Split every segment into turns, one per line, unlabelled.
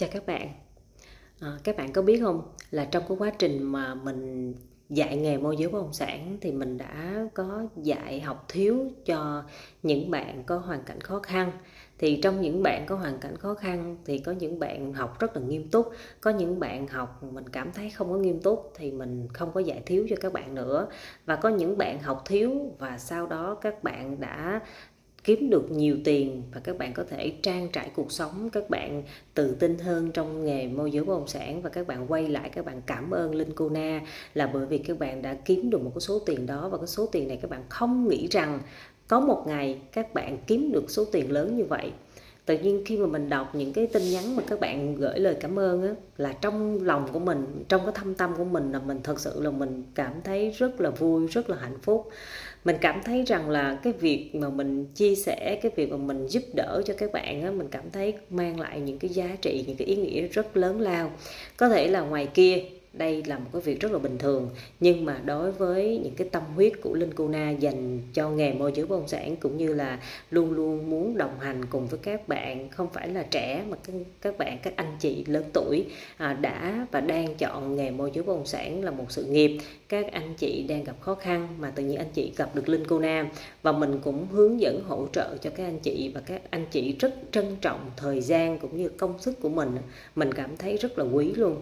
Chào các bạn. À, các bạn có biết không là trong cái quá trình mà mình dạy nghề môi giới bất động sản thì mình đã có dạy học thiếu cho những bạn có hoàn cảnh khó khăn. Thì trong những bạn có hoàn cảnh khó khăn thì có những bạn học rất là nghiêm túc, có những bạn học mình cảm thấy không có nghiêm túc thì mình không có dạy thiếu cho các bạn nữa. Và có những bạn học thiếu và sau đó các bạn đã kiếm được nhiều tiền và các bạn có thể trang trải cuộc sống, các bạn tự tin hơn trong nghề môi giới bất động sản và các bạn quay lại, các bạn cảm ơn Linh Cô Na là bởi vì các bạn đã kiếm được một cái số tiền đó và cái số tiền này các bạn không nghĩ rằng có một ngày các bạn kiếm được số tiền lớn như vậy tự nhiên khi mà mình đọc những cái tin nhắn mà các bạn gửi lời cảm ơn á, là trong lòng của mình, trong cái thâm tâm của mình là mình thật sự là mình cảm thấy rất là vui, rất là hạnh phúc. Mình cảm thấy rằng là cái việc mà mình chia sẻ, cái việc mà mình giúp đỡ cho các bạn á, mình cảm thấy mang lại những cái giá trị, những cái ý nghĩa rất lớn lao. Có thể là ngoài kia đây là một cái việc rất là bình thường nhưng mà đối với những cái tâm huyết của Linh Cô Na dành cho nghề môi giới bất động sản cũng như là luôn luôn muốn đồng hành cùng với các bạn không phải là trẻ mà các, các bạn các anh chị lớn tuổi à, đã và đang chọn nghề môi giới bất động sản là một sự nghiệp. Các anh chị đang gặp khó khăn mà tự nhiên anh chị gặp được Linh Cô Na và mình cũng hướng dẫn hỗ trợ cho các anh chị và các anh chị rất trân trọng thời gian cũng như công sức của mình. Mình cảm thấy rất là quý luôn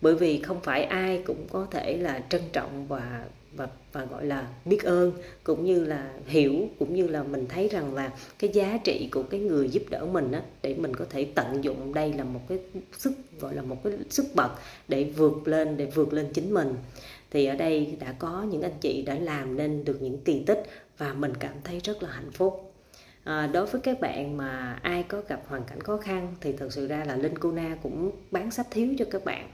bởi vì không phải ai cũng có thể là trân trọng và và và gọi là biết ơn, cũng như là hiểu, cũng như là mình thấy rằng là cái giá trị của cái người giúp đỡ mình á, để mình có thể tận dụng đây là một cái sức, gọi là một cái sức bật để vượt lên, để vượt lên chính mình. Thì ở đây đã có những anh chị đã làm nên được những kỳ tích và mình cảm thấy rất là hạnh phúc à, đối với các bạn mà ai có gặp hoàn cảnh khó khăn thì thật sự ra là linh Cuna cũng bán sách thiếu cho các bạn.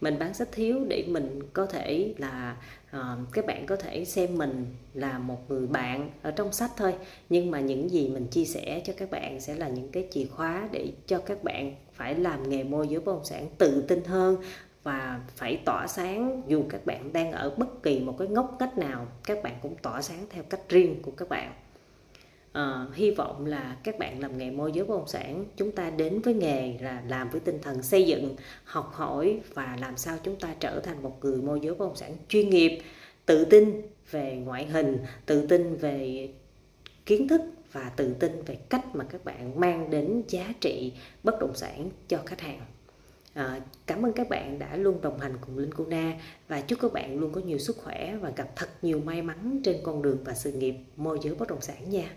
Mình bán sách thiếu để mình có thể là uh, các bạn có thể xem mình là một người bạn ở trong sách thôi. Nhưng mà những gì mình chia sẻ cho các bạn sẽ là những cái chìa khóa để cho các bạn phải làm nghề môi giới bất động sản tự tin hơn và phải tỏa sáng dù các bạn đang ở bất kỳ một cái ngóc ngách nào các bạn cũng tỏa sáng theo cách riêng của các bạn à, hy vọng là các bạn làm nghề môi giới bất động sản chúng ta đến với nghề là làm với tinh thần xây dựng học hỏi và làm sao chúng ta trở thành một người môi giới bất động sản chuyên nghiệp tự tin về ngoại hình tự tin về kiến thức và tự tin về cách mà các bạn mang đến giá trị bất động sản cho khách hàng À, cảm ơn các bạn đã luôn đồng hành cùng Linh cuna và chúc các bạn luôn có nhiều sức khỏe và gặp thật nhiều may mắn trên con đường và sự nghiệp môi giới bất động sản nha.